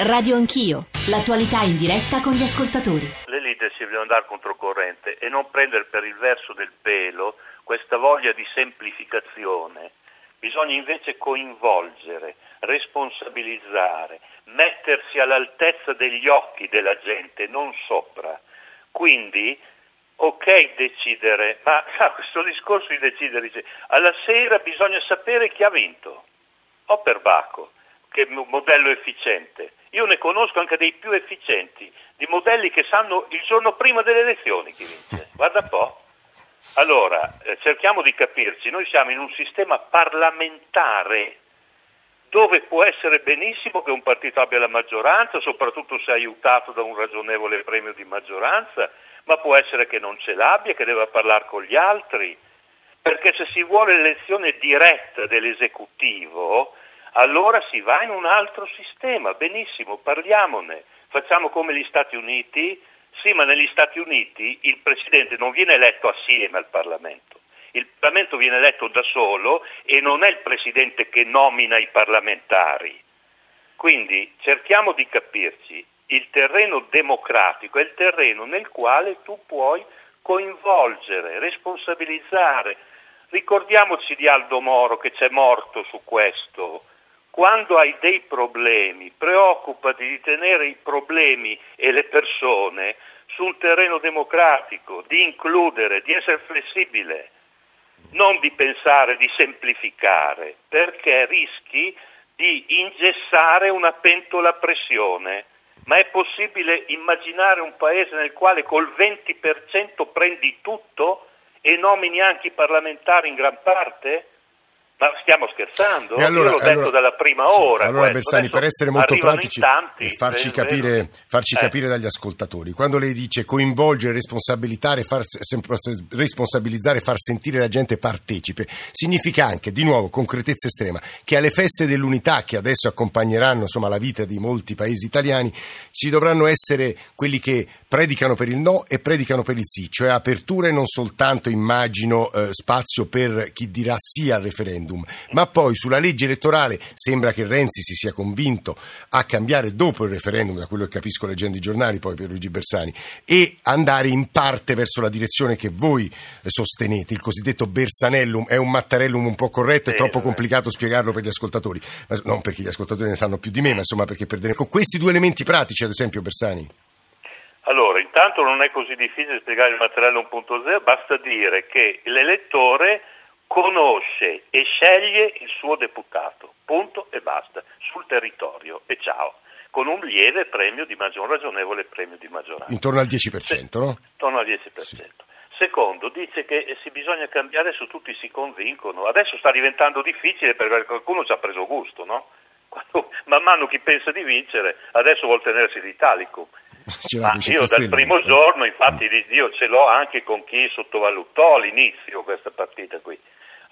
Radio Anch'io, l'attualità in diretta con gli ascoltatori. Le leader si devono andare controcorrente e non prendere per il verso del pelo questa voglia di semplificazione. Bisogna invece coinvolgere, responsabilizzare, mettersi all'altezza degli occhi della gente, non sopra. Quindi, ok decidere, ma sa, questo discorso di decidere, alla sera bisogna sapere chi ha vinto. O per Bacco che modello efficiente. Io ne conosco anche dei più efficienti, di modelli che sanno il giorno prima delle elezioni chi vince. Guarda un po'. Allora, eh, cerchiamo di capirci, noi siamo in un sistema parlamentare dove può essere benissimo che un partito abbia la maggioranza, soprattutto se aiutato da un ragionevole premio di maggioranza, ma può essere che non ce l'abbia, che deve parlare con gli altri, perché se si vuole l'elezione diretta dell'esecutivo, allora si va in un altro sistema, benissimo, parliamone, facciamo come gli Stati Uniti, sì, ma negli Stati Uniti il Presidente non viene eletto assieme al Parlamento, il Parlamento viene eletto da solo e non è il Presidente che nomina i parlamentari. Quindi cerchiamo di capirci, il terreno democratico è il terreno nel quale tu puoi coinvolgere, responsabilizzare. Ricordiamoci di Aldo Moro che c'è morto su questo quando hai dei problemi, preoccupati di tenere i problemi e le persone sul terreno democratico, di includere, di essere flessibile, non di pensare di semplificare, perché rischi di ingessare una pentola a pressione. Ma è possibile immaginare un paese nel quale col 20% prendi tutto e nomini anche i parlamentari in gran parte? Ma stiamo scherzando? allora, Io l'ho allora, detto dalla prima sì, ora. Allora questo. Bersani, per essere molto pratici tanti, e farci, capire, farci eh. capire, dagli ascoltatori, quando lei dice coinvolgere, responsabilizzare, far, responsabilizzare, far sentire la gente partecipe, significa anche, di nuovo, concretezza estrema, che alle feste dell'unità che adesso accompagneranno insomma, la vita di molti paesi italiani, ci dovranno essere quelli che predicano per il no e predicano per il sì, cioè apertura e non soltanto, immagino, eh, spazio per chi dirà sì al referendum, ma poi sulla legge elettorale sembra che Renzi si sia convinto a cambiare dopo il referendum, da quello che capisco leggendo i giornali poi per Luigi Bersani, e andare in parte verso la direzione che voi sostenete, il cosiddetto Bersanellum, è un mattarellum un po' corretto, è troppo complicato spiegarlo per gli ascoltatori, non perché gli ascoltatori ne sanno più di me, ma insomma perché perdere con questi due elementi pratici, ad esempio Bersani. Allora, intanto non è così difficile spiegare il Mattarellum 1.0, basta dire che l'elettore conosce e sceglie il suo deputato, punto e basta, sul territorio e ciao, con un lieve premio di maggioranza, un ragionevole premio di maggioranza. Intorno al 10%, Se, no? Intorno al 10%. Sì. Secondo, dice che si bisogna cambiare se tutti si convincono. Adesso sta diventando difficile perché qualcuno ci ha preso gusto, no? Quando, man mano chi pensa di vincere, adesso vuol tenersi l'Italicum. Ma io dal primo giorno, infatti, io ce l'ho anche con chi sottovalutò all'inizio questa partita qui.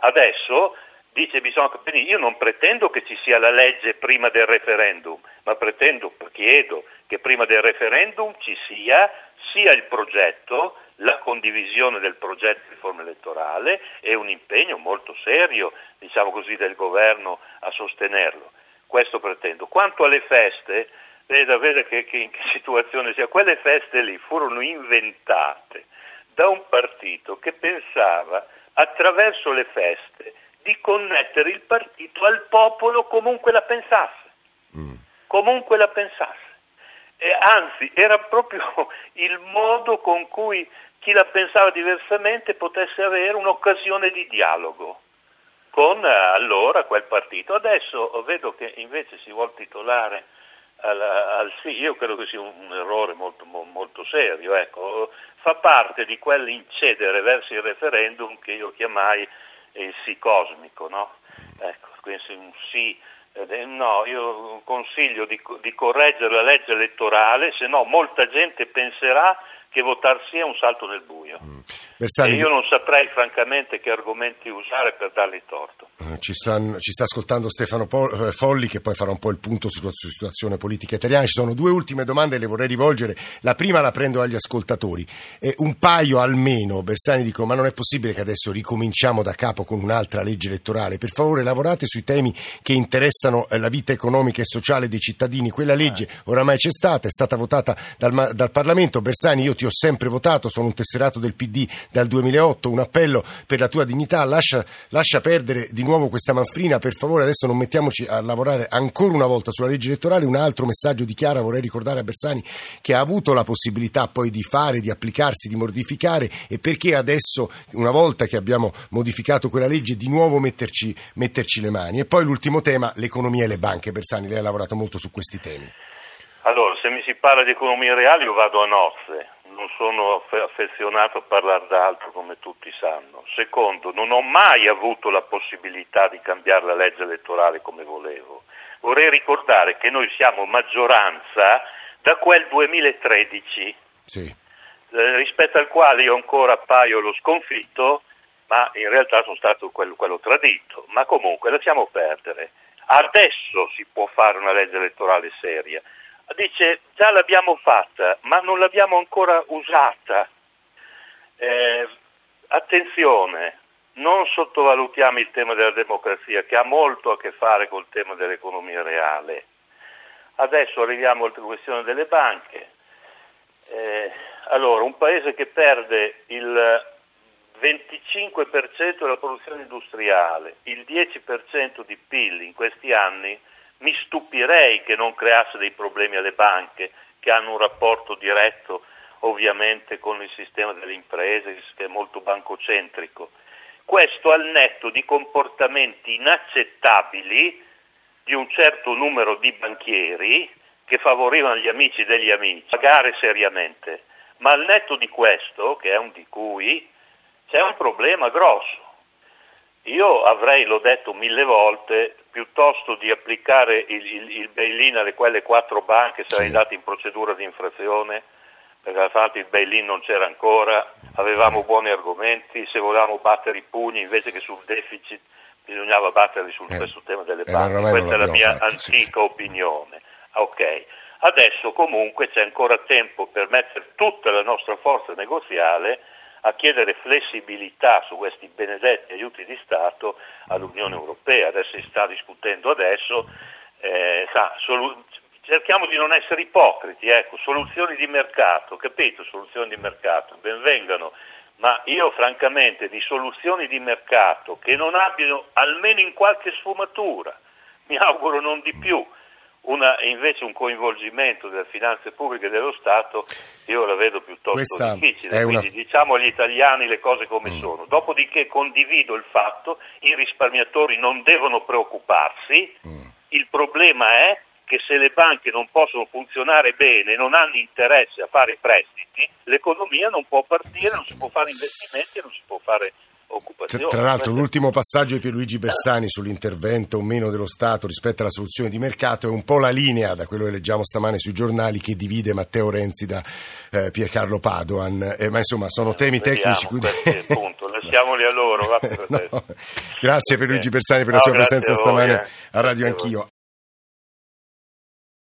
Adesso dice bisogna io non pretendo che ci sia la legge prima del referendum, ma pretendo, chiedo che prima del referendum ci sia sia il progetto, la condivisione del progetto di riforma elettorale e un impegno molto serio, diciamo così, del governo a sostenerlo. Questo pretendo. Quanto alle feste, veda, veda che, che in che situazione sia, quelle feste lì furono inventate da un partito che pensava attraverso le feste di connettere il partito al popolo comunque la pensasse, mm. comunque la pensasse. E anzi, era proprio il modo con cui chi la pensava diversamente potesse avere un'occasione di dialogo con allora quel partito. Adesso vedo che invece si vuole titolare al, al sì, io credo che sia un errore molto, molto serio. Ecco. Fa parte di quell'incedere verso il referendum che io chiamai il sì cosmico. No? Ecco, quindi un sì. No, io consiglio di, di correggere la legge elettorale, se no molta gente penserà che votar sì è un salto nel buio. Mm. Bersani, e io non saprei francamente che argomenti usare per dargli torto. Eh, ci, stanno, ci, sta ascoltando Stefano eh, Folli che poi farà un po' il punto sulla situazione politica italiana. Ci sono due ultime domande che le vorrei rivolgere. La prima la prendo agli ascoltatori. Eh, un paio almeno, Bersani dico, ma non è possibile che adesso ricominciamo da capo con un'altra legge elettorale. Per favore lavorate sui temi che interessano eh, la vita economica e sociale dei cittadini. Quella legge oramai c'è stata, è stata votata dal, dal Parlamento. Bersani, io ti ho sempre votato, sono un tesserato del PD dal 2008, un appello per la tua dignità, lascia, lascia perdere di nuovo questa manfrina, per favore adesso non mettiamoci a lavorare ancora una volta sulla legge elettorale, un altro messaggio di Chiara vorrei ricordare a Bersani che ha avuto la possibilità poi di fare, di applicarsi, di modificare e perché adesso, una volta che abbiamo modificato quella legge, di nuovo metterci, metterci le mani. E poi l'ultimo tema, l'economia e le banche. Bersani, lei ha lavorato molto su questi temi. Allora, se mi si parla di economia reale io vado a nozze, non sono affezionato a parlare d'altro come tutti sanno. Secondo, non ho mai avuto la possibilità di cambiare la legge elettorale come volevo. Vorrei ricordare che noi siamo maggioranza da quel 2013, sì. eh, rispetto al quale io ancora appaio lo sconfitto, ma in realtà sono stato quello, quello tradito. Ma comunque lasciamo perdere. Adesso si può fare una legge elettorale seria dice già l'abbiamo fatta, ma non l'abbiamo ancora usata. Eh, attenzione, non sottovalutiamo il tema della democrazia che ha molto a che fare col tema dell'economia reale. Adesso arriviamo alla questione delle banche. Eh, allora, un paese che perde il 25% della produzione industriale, il 10% di PIL in questi anni, mi stupirei che non creasse dei problemi alle banche che hanno un rapporto diretto ovviamente con il sistema delle imprese che è molto bancocentrico. Questo al netto di comportamenti inaccettabili di un certo numero di banchieri che favorivano gli amici degli amici pagare seriamente. Ma al netto di questo, che è un di cui, c'è un problema grosso. Io avrei, l'ho detto mille volte, piuttosto di applicare il, il, il bail-in alle quelle quattro banche sarei sì. in procedura di infrazione, perché infatti il bail-in non c'era ancora, avevamo buoni argomenti, se volevamo battere i pugni invece che sul deficit bisognava batterli sul eh, tema delle banche, questa è la mia fatto, antica sì. opinione. Ok, adesso comunque c'è ancora tempo per mettere tutta la nostra forza negoziale a chiedere flessibilità su questi benedetti aiuti di Stato all'Unione Europea. Adesso si sta discutendo adesso, eh, sa, solu- cerchiamo di non essere ipocriti, ecco, soluzioni di mercato, capito? Soluzioni di mercato, benvengano, ma io francamente di soluzioni di mercato che non abbiano almeno in qualche sfumatura, mi auguro non di più una, invece un coinvolgimento delle finanze pubbliche dello Stato io la vedo piuttosto Questa difficile, quindi diciamo agli italiani le cose come mm. sono. Dopodiché condivido il fatto che i risparmiatori non devono preoccuparsi, mm. il problema è che se le banche non possono funzionare bene, non hanno interesse a fare prestiti, l'economia non può partire, non si può fare investimenti non si può fare occupazione. Tra l'altro l'ultimo passaggio di Pierluigi Bersani sull'intervento o meno dello Stato rispetto alla soluzione di mercato è un po' la linea da quello che leggiamo stamane sui giornali che divide Matteo Renzi da eh, Piercarlo Padoan, eh, ma insomma sono temi Vediamo, tecnici. Quindi... Punto. Lasciamoli a loro. no. Grazie Pierluigi Bersani per no, la sua presenza stamane a Radio Anch'io.